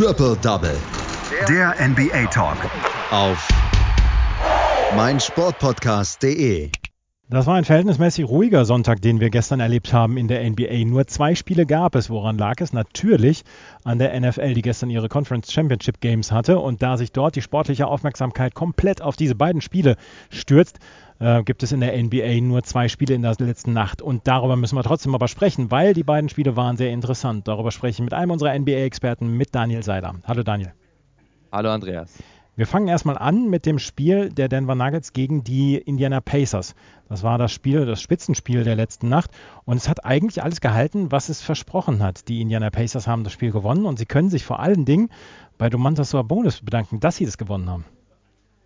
Triple Double. Der NBA Talk. Auf meinsportpodcast.de. Das war ein verhältnismäßig ruhiger Sonntag, den wir gestern erlebt haben in der NBA. Nur zwei Spiele gab es. Woran lag es? Natürlich an der NFL, die gestern ihre Conference Championship Games hatte. Und da sich dort die sportliche Aufmerksamkeit komplett auf diese beiden Spiele stürzt, äh, gibt es in der NBA nur zwei Spiele in der letzten Nacht. Und darüber müssen wir trotzdem aber sprechen, weil die beiden Spiele waren sehr interessant. Darüber spreche ich mit einem unserer NBA-Experten, mit Daniel Seiler. Hallo Daniel. Hallo Andreas. Wir fangen erstmal an mit dem Spiel der Denver Nuggets gegen die Indiana Pacers. Das war das Spiel, das Spitzenspiel der letzten Nacht. Und es hat eigentlich alles gehalten, was es versprochen hat. Die Indiana Pacers haben das Spiel gewonnen und sie können sich vor allen Dingen bei Domantas Sabonis bedanken, dass sie das gewonnen haben.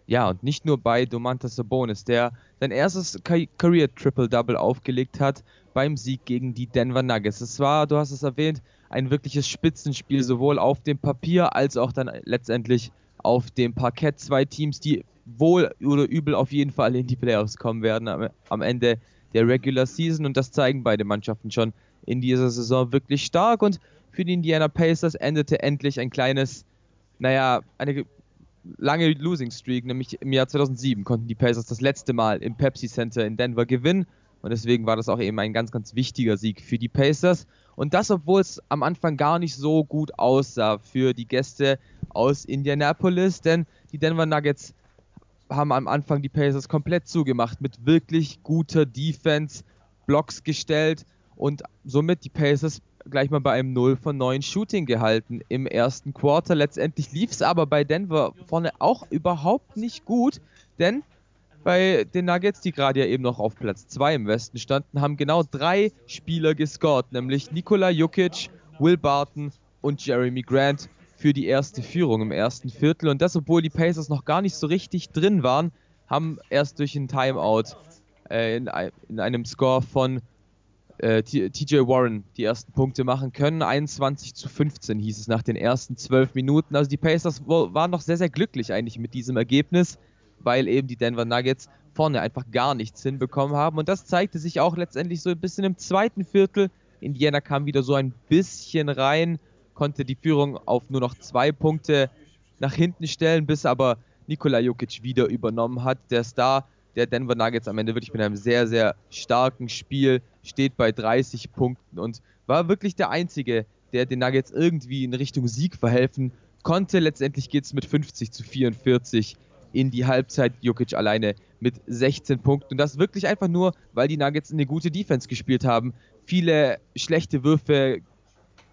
Ja, und nicht nur bei Domantas Sabonis, der sein erstes Career Triple-Double aufgelegt hat beim Sieg gegen die Denver Nuggets. Es war, du hast es erwähnt, ein wirkliches Spitzenspiel, sowohl auf dem Papier als auch dann letztendlich auf dem Parkett. Zwei Teams, die wohl oder übel auf jeden Fall in die Playoffs kommen werden am, am Ende der Regular Season. Und das zeigen beide Mannschaften schon in dieser Saison wirklich stark. Und für die Indiana Pacers endete endlich ein kleines, naja, eine lange Losing Streak, nämlich im Jahr 2007 konnten die Pacers das letzte Mal im Pepsi Center in Denver gewinnen und deswegen war das auch eben ein ganz, ganz wichtiger Sieg für die Pacers. Und das, obwohl es am Anfang gar nicht so gut aussah für die Gäste aus Indianapolis, denn die Denver Nuggets haben am Anfang die Pacers komplett zugemacht mit wirklich guter Defense, Blocks gestellt und somit die Pacers gleich mal bei einem 0 von 9 Shooting gehalten im ersten Quarter. Letztendlich lief es aber bei Denver vorne auch überhaupt nicht gut, denn bei den Nuggets, die gerade ja eben noch auf Platz 2 im Westen standen, haben genau drei Spieler gescored, nämlich Nikola Jukic, Will Barton und Jeremy Grant für die erste Führung im ersten Viertel. Und das, obwohl die Pacers noch gar nicht so richtig drin waren, haben erst durch ein Timeout äh, in, in, einem Score von äh, TJ Warren die ersten Punkte machen können. 21 zu 15 hieß es nach den ersten 12 Minuten. Also die Pacers waren noch sehr, sehr glücklich eigentlich mit diesem Ergebnis weil eben die Denver Nuggets vorne einfach gar nichts hinbekommen haben. Und das zeigte sich auch letztendlich so ein bisschen im zweiten Viertel. Indiana kam wieder so ein bisschen rein, konnte die Führung auf nur noch zwei Punkte nach hinten stellen, bis aber Nikola Jokic wieder übernommen hat. Der Star der Denver Nuggets am Ende wirklich mit einem sehr, sehr starken Spiel steht bei 30 Punkten und war wirklich der Einzige, der den Nuggets irgendwie in Richtung Sieg verhelfen konnte. Letztendlich geht es mit 50 zu 44 in die Halbzeit. Jokic alleine mit 16 Punkten. Und das wirklich einfach nur, weil die Nuggets eine gute Defense gespielt haben. Viele schlechte Würfe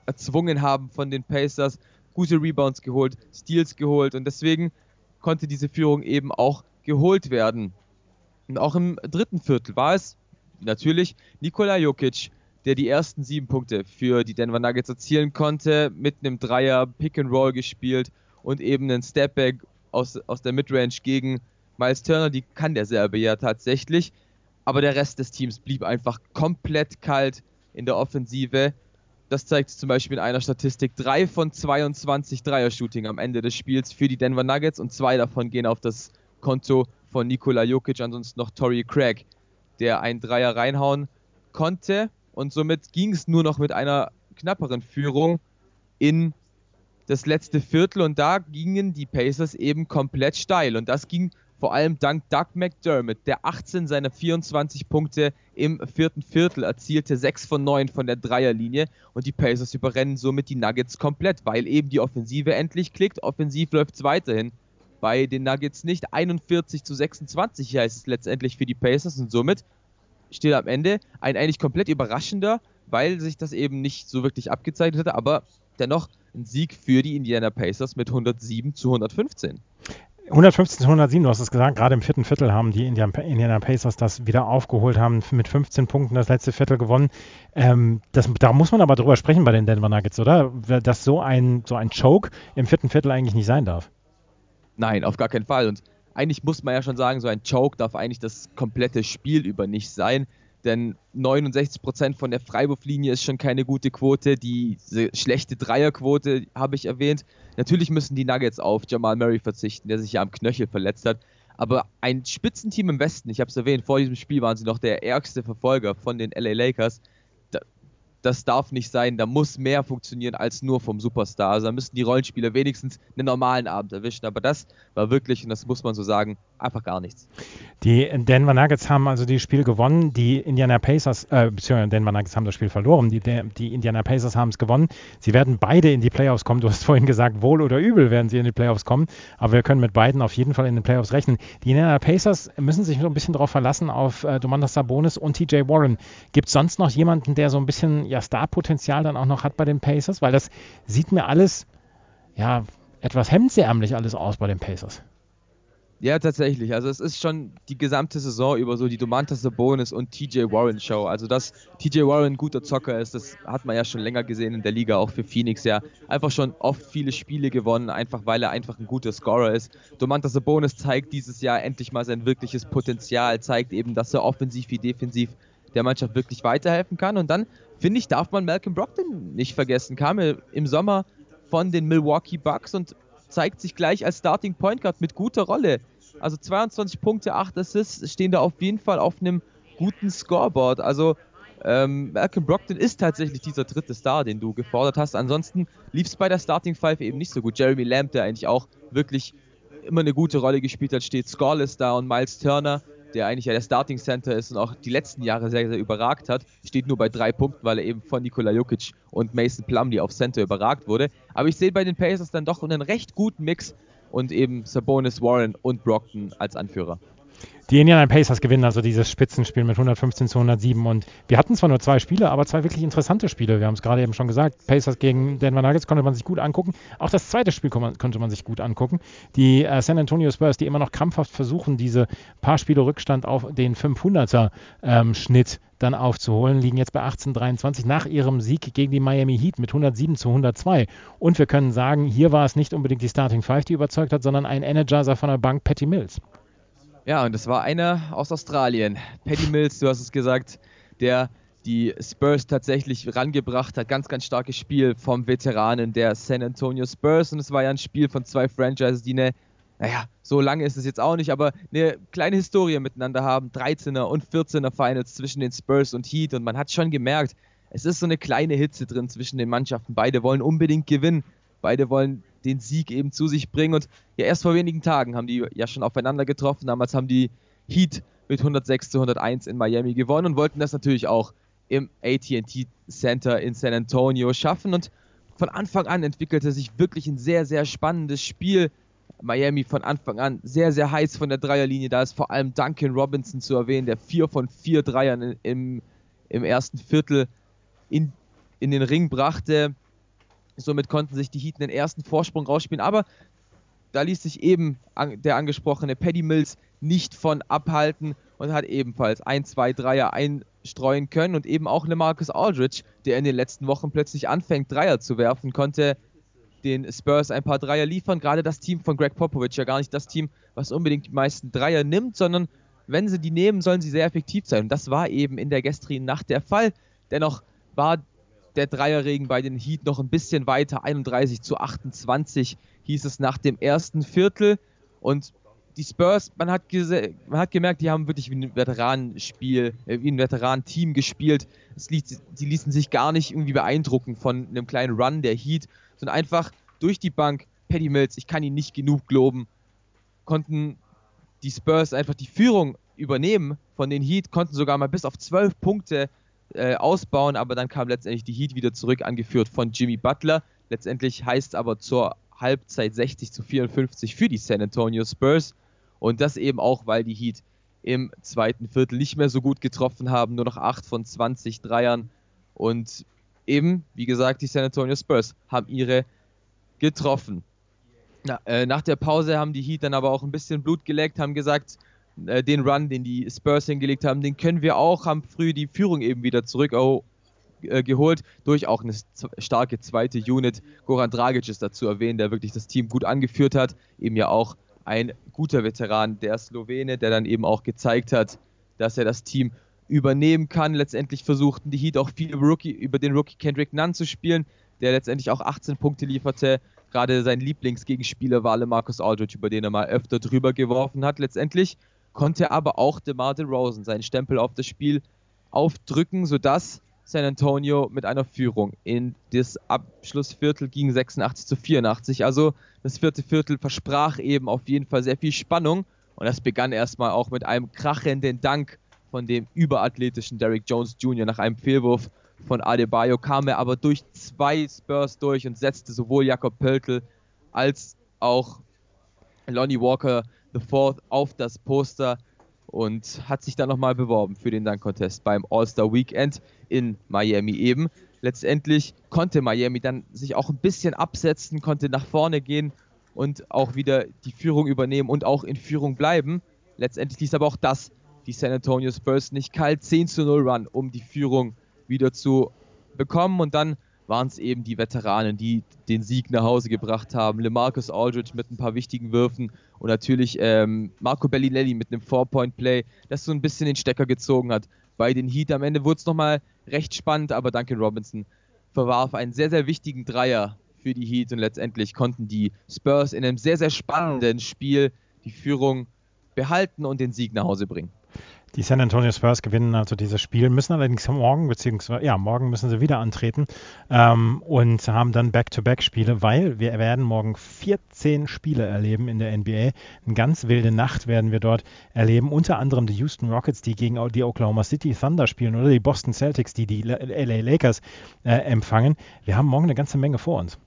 erzwungen haben von den Pacers. Gute Rebounds geholt, Steals geholt. Und deswegen konnte diese Führung eben auch geholt werden. Und auch im dritten Viertel war es natürlich Nikola Jokic, der die ersten sieben Punkte für die Denver Nuggets erzielen konnte, mit einem Dreier Pick and Roll gespielt und eben einen Stepback aus, aus der Midrange gegen Miles Turner, die kann der Serbe ja tatsächlich. Aber der Rest des Teams blieb einfach komplett kalt in der Offensive. Das zeigt zum Beispiel in einer Statistik. Drei von 22 Dreier-Shooting am Ende des Spiels für die Denver Nuggets und zwei davon gehen auf das Konto von Nikola Jokic, ansonsten noch Torrey Craig, der einen Dreier reinhauen konnte. Und somit ging es nur noch mit einer knapperen Führung in das letzte Viertel. Und da gingen die Pacers eben komplett steil. Und das ging vor allem dank Doug McDermott, der 18 seiner 24 Punkte im vierten Viertel erzielte, 6 von 9 von der Dreierlinie. Und die Pacers überrennen somit die Nuggets komplett, weil eben die Offensive endlich klickt. Offensiv läuft es weiterhin bei den Nuggets nicht. 41 zu 26 heißt es letztendlich für die Pacers und somit steht am Ende ein eigentlich komplett überraschender, weil sich das eben nicht so wirklich abgezeichnet hatte, aber dennoch ein Sieg für die Indiana Pacers mit 107 zu 115. 115 zu 107, du hast es gesagt, gerade im vierten Viertel haben die Indiana Pacers das wieder aufgeholt, haben mit 15 Punkten das letzte Viertel gewonnen. Ähm, das, da muss man aber drüber sprechen bei den Denver Nuggets, oder? Dass so ein, so ein Choke im vierten Viertel eigentlich nicht sein darf. Nein, auf gar keinen Fall. Und eigentlich muss man ja schon sagen, so ein Choke darf eigentlich das komplette Spiel über nicht sein denn 69% von der Freiwurflinie ist schon keine gute Quote. Die schlechte Dreierquote habe ich erwähnt. Natürlich müssen die Nuggets auf Jamal Murray verzichten, der sich ja am Knöchel verletzt hat. Aber ein Spitzenteam im Westen, ich habe es erwähnt, vor diesem Spiel waren sie noch der ärgste Verfolger von den LA Lakers. Da, das darf nicht sein. Da muss mehr funktionieren als nur vom Superstar. Also da müssen die Rollenspieler wenigstens einen normalen Abend erwischen. Aber das war wirklich, und das muss man so sagen, einfach gar nichts. Die Denver Nuggets haben also das Spiel gewonnen. Die Indiana Pacers, äh, beziehungsweise Denver Nuggets haben das Spiel verloren. Die, die Indiana Pacers haben es gewonnen. Sie werden beide in die Playoffs kommen. Du hast vorhin gesagt, wohl oder übel werden sie in die Playoffs kommen. Aber wir können mit beiden auf jeden Fall in den Playoffs rechnen. Die Indiana Pacers müssen sich so ein bisschen darauf verlassen, auf äh, Domantas Sabonis und TJ Warren. Gibt es sonst noch jemanden, der so ein bisschen ja, Starpotenzial dann auch noch hat bei den Pacers? Weil das sieht mir alles, ja, etwas hemdsärmlich alles aus bei den Pacers. Ja, tatsächlich. Also es ist schon die gesamte Saison über so die Domantas Sabonis und TJ Warren Show. Also dass TJ Warren ein guter Zocker ist, das hat man ja schon länger gesehen in der Liga, auch für Phoenix ja. Einfach schon oft viele Spiele gewonnen, einfach weil er einfach ein guter Scorer ist. Domantas Sabonis zeigt dieses Jahr endlich mal sein wirkliches Potenzial, zeigt eben, dass er offensiv wie defensiv der Mannschaft wirklich weiterhelfen kann. Und dann, finde ich, darf man Malcolm Brogdon nicht vergessen. Kam im Sommer von den Milwaukee Bucks und zeigt sich gleich als Starting Point Guard mit guter Rolle. Also 22 Punkte, 8 Assists stehen da auf jeden Fall auf einem guten Scoreboard. Also ähm, Malcolm Brogdon ist tatsächlich dieser dritte Star, den du gefordert hast. Ansonsten lief es bei der Starting Five eben nicht so gut. Jeremy Lamb, der eigentlich auch wirklich immer eine gute Rolle gespielt hat, steht Scoreless da und Miles Turner, der eigentlich ja der Starting Center ist und auch die letzten Jahre sehr, sehr überragt hat, steht nur bei drei Punkten, weil er eben von Nikola Jokic und Mason Plumlee auf Center überragt wurde. Aber ich sehe bei den Pacers dann doch einen recht guten Mix und eben Sabonis, Warren und Brockton als Anführer. Die Indiana Pacers gewinnen also dieses Spitzenspiel mit 115 zu 107 und wir hatten zwar nur zwei Spiele, aber zwei wirklich interessante Spiele. Wir haben es gerade eben schon gesagt. Pacers gegen Denver Nuggets konnte man sich gut angucken. Auch das zweite Spiel konnte man sich gut angucken. Die äh, San Antonio Spurs, die immer noch krampfhaft versuchen, diese paar Spiele Rückstand auf den 500er ähm, dann aufzuholen, liegen jetzt bei 18:23 nach ihrem Sieg gegen die Miami Heat mit 107 zu 102. Und wir können sagen, hier war es nicht unbedingt die Starting Five, die überzeugt hat, sondern ein Energizer von der Bank, Patty Mills. Ja, und das war einer aus Australien. Paddy Mills, du hast es gesagt, der die Spurs tatsächlich rangebracht hat. Ganz, ganz starkes Spiel vom Veteranen der San Antonio Spurs. Und es war ja ein Spiel von zwei Franchises, die eine, naja, so lange ist es jetzt auch nicht, aber eine kleine Historie miteinander haben. 13er und 14er Finals zwischen den Spurs und Heat. Und man hat schon gemerkt, es ist so eine kleine Hitze drin zwischen den Mannschaften. Beide wollen unbedingt gewinnen. Beide wollen den Sieg eben zu sich bringen. Und ja, erst vor wenigen Tagen haben die ja schon aufeinander getroffen. Damals haben die Heat mit 106 zu 101 in Miami gewonnen und wollten das natürlich auch im ATT Center in San Antonio schaffen. Und von Anfang an entwickelte sich wirklich ein sehr, sehr spannendes Spiel. Miami von Anfang an sehr, sehr heiß von der Dreierlinie. Da ist vor allem Duncan Robinson zu erwähnen, der vier von vier Dreiern im, im ersten Viertel in, in den Ring brachte. Somit konnten sich die Heat den ersten Vorsprung rausspielen. Aber da ließ sich eben der angesprochene Paddy Mills nicht von abhalten und hat ebenfalls ein, zwei Dreier einstreuen können und eben auch Marcus Aldridge, der in den letzten Wochen plötzlich anfängt, Dreier zu werfen, konnte den Spurs ein paar Dreier liefern. Gerade das Team von Greg Popovich, ja gar nicht das Team, was unbedingt die meisten Dreier nimmt, sondern wenn sie die nehmen, sollen sie sehr effektiv sein. Und das war eben in der gestrigen Nacht der Fall. Dennoch war der Dreierregen bei den Heat noch ein bisschen weiter. 31 zu 28 hieß es nach dem ersten Viertel. Und die Spurs, man hat, man hat gemerkt, die haben wirklich wie ein Veteranenspiel, äh, wie ein Veteranenteam gespielt. Die ließen sich gar nicht irgendwie beeindrucken von einem kleinen Run der Heat, sondern einfach durch die Bank, Paddy Mills, ich kann ihn nicht genug loben, konnten die Spurs einfach die Führung übernehmen von den Heat, konnten sogar mal bis auf 12 Punkte äh, ausbauen, aber dann kam letztendlich die Heat wieder zurück, angeführt von Jimmy Butler. Letztendlich heißt aber zur Halbzeit 60 zu 54 für die San Antonio Spurs. Und das eben auch, weil die Heat im zweiten Viertel nicht mehr so gut getroffen haben, nur noch 8 von 20 Dreiern. Und eben, wie gesagt, die San Antonio Spurs haben ihre getroffen. Na, äh, nach der Pause haben die Heat dann aber auch ein bisschen Blut geleckt, haben gesagt, äh, den Run, den die Spurs hingelegt haben, den können wir auch, haben früh die Führung eben wieder zurück oh, äh, geholt, durch auch eine starke zweite Unit. Goran Dragic ist dazu erwähnt, der wirklich das Team gut angeführt hat, eben ja auch ein guter Veteran, der Slowene, der dann eben auch gezeigt hat, dass er das Team übernehmen kann. Letztendlich versuchten die Heat auch viel Rookie, über den Rookie Kendrick Nunn zu spielen, der letztendlich auch 18 Punkte lieferte. Gerade sein Lieblingsgegenspieler war Marcus Aldridge, über den er mal öfter drüber geworfen hat. Letztendlich konnte aber auch DeMar DeRozan seinen Stempel auf das Spiel aufdrücken, sodass San Antonio mit einer Führung. In das Abschlussviertel ging 86 zu 84. Also das vierte Viertel versprach eben auf jeden Fall sehr viel Spannung. Und das begann erstmal auch mit einem krachenden Dank von dem überathletischen Derrick Jones Jr. nach einem Fehlwurf von Adebayo kam er aber durch zwei Spurs durch und setzte sowohl Jakob Pöltl als auch Lonnie Walker IV auf das Poster und hat sich dann nochmal beworben für den Dunk-Contest beim All-Star Weekend in Miami eben. Letztendlich konnte Miami dann sich auch ein bisschen absetzen, konnte nach vorne gehen und auch wieder die Führung übernehmen und auch in Führung bleiben. Letztendlich ließ aber auch das die San Antonio Spurs nicht kalt. 10 zu 0 Run, um die Führung wieder zu bekommen. Und dann waren es eben die Veteranen, die den Sieg nach Hause gebracht haben. LeMarcus Aldridge mit ein paar wichtigen Würfen und natürlich ähm, Marco Bellinelli mit einem Four-Point-Play, das so ein bisschen den Stecker gezogen hat. Bei den Heat am Ende wurde es nochmal recht spannend, aber Duncan Robinson verwarf einen sehr, sehr wichtigen Dreier für die Heat und letztendlich konnten die Spurs in einem sehr, sehr spannenden Spiel die Führung behalten und den Sieg nach Hause bringen. Die San Antonio Spurs gewinnen also dieses Spiel, müssen allerdings morgen, beziehungsweise ja, morgen müssen sie wieder antreten ähm, und haben dann Back-to-Back-Spiele, weil wir werden morgen 14 Spiele erleben in der NBA. Eine ganz wilde Nacht werden wir dort erleben, unter anderem die Houston Rockets, die gegen die Oklahoma City Thunder spielen oder die Boston Celtics, die die LA Lakers äh, empfangen. Wir haben morgen eine ganze Menge vor uns.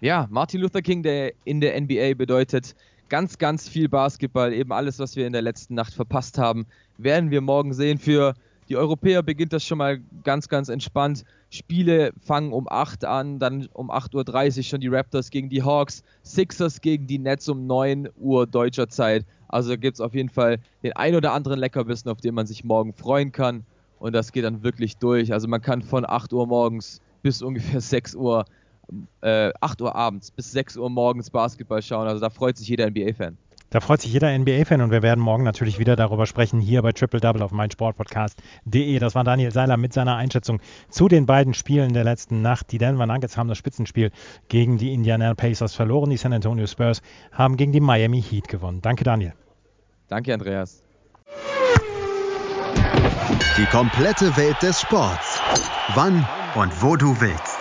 Ja, Martin Luther King, der in der NBA bedeutet, ganz, ganz viel Basketball, eben alles, was wir in der letzten Nacht verpasst haben, werden wir morgen sehen. Für die Europäer beginnt das schon mal ganz, ganz entspannt. Spiele fangen um 8 an, dann um 8.30 Uhr schon die Raptors gegen die Hawks, Sixers gegen die Nets um 9 Uhr deutscher Zeit. Also gibt es auf jeden Fall den ein oder anderen Leckerbissen, auf den man sich morgen freuen kann. Und das geht dann wirklich durch. Also man kann von 8 Uhr morgens bis ungefähr 6 Uhr, äh, 8 Uhr abends bis 6 Uhr morgens Basketball schauen. Also da freut sich jeder NBA-Fan. Da freut sich jeder NBA-Fan und wir werden morgen natürlich wieder darüber sprechen, hier bei Triple Double auf meinsportpodcast.de. Das war Daniel Seiler mit seiner Einschätzung zu den beiden Spielen der letzten Nacht. Die Denver Nuggets haben das Spitzenspiel gegen die Indiana Pacers verloren. Die San Antonio Spurs haben gegen die Miami Heat gewonnen. Danke, Daniel. Danke, Andreas. Die komplette Welt des Sports. Wann und wo du willst.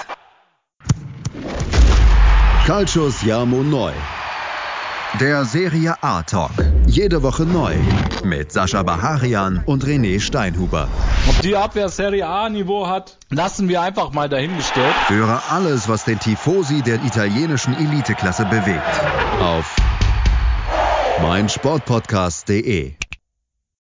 Calcius Jamo Neu. Der Serie A Talk. Jede Woche neu. Mit Sascha Baharian und René Steinhuber. Ob die Abwehr Serie A-Niveau hat, lassen wir einfach mal dahingestellt. Höre alles, was den Tifosi der italienischen Eliteklasse bewegt. Auf meinsportpodcast.de